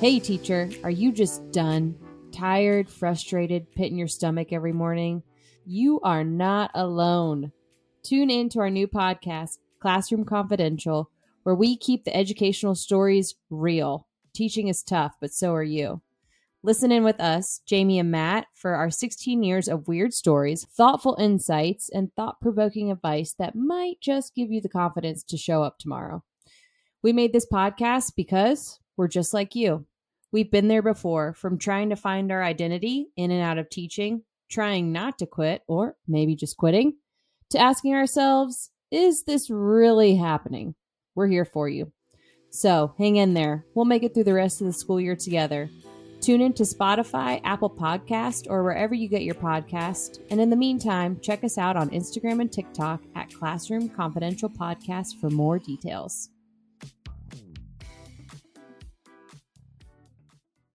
Hey, teacher, are you just done? Tired, frustrated, pit in your stomach every morning? You are not alone. Tune in to our new podcast, Classroom Confidential, where we keep the educational stories real. Teaching is tough, but so are you. Listen in with us, Jamie and Matt, for our 16 years of weird stories, thoughtful insights, and thought provoking advice that might just give you the confidence to show up tomorrow. We made this podcast because we're just like you. We've been there before, from trying to find our identity in and out of teaching, trying not to quit, or maybe just quitting, to asking ourselves, is this really happening? We're here for you. So hang in there. We'll make it through the rest of the school year together. Tune in to Spotify, Apple Podcast, or wherever you get your podcast. And in the meantime, check us out on Instagram and TikTok at Classroom Confidential Podcast for more details.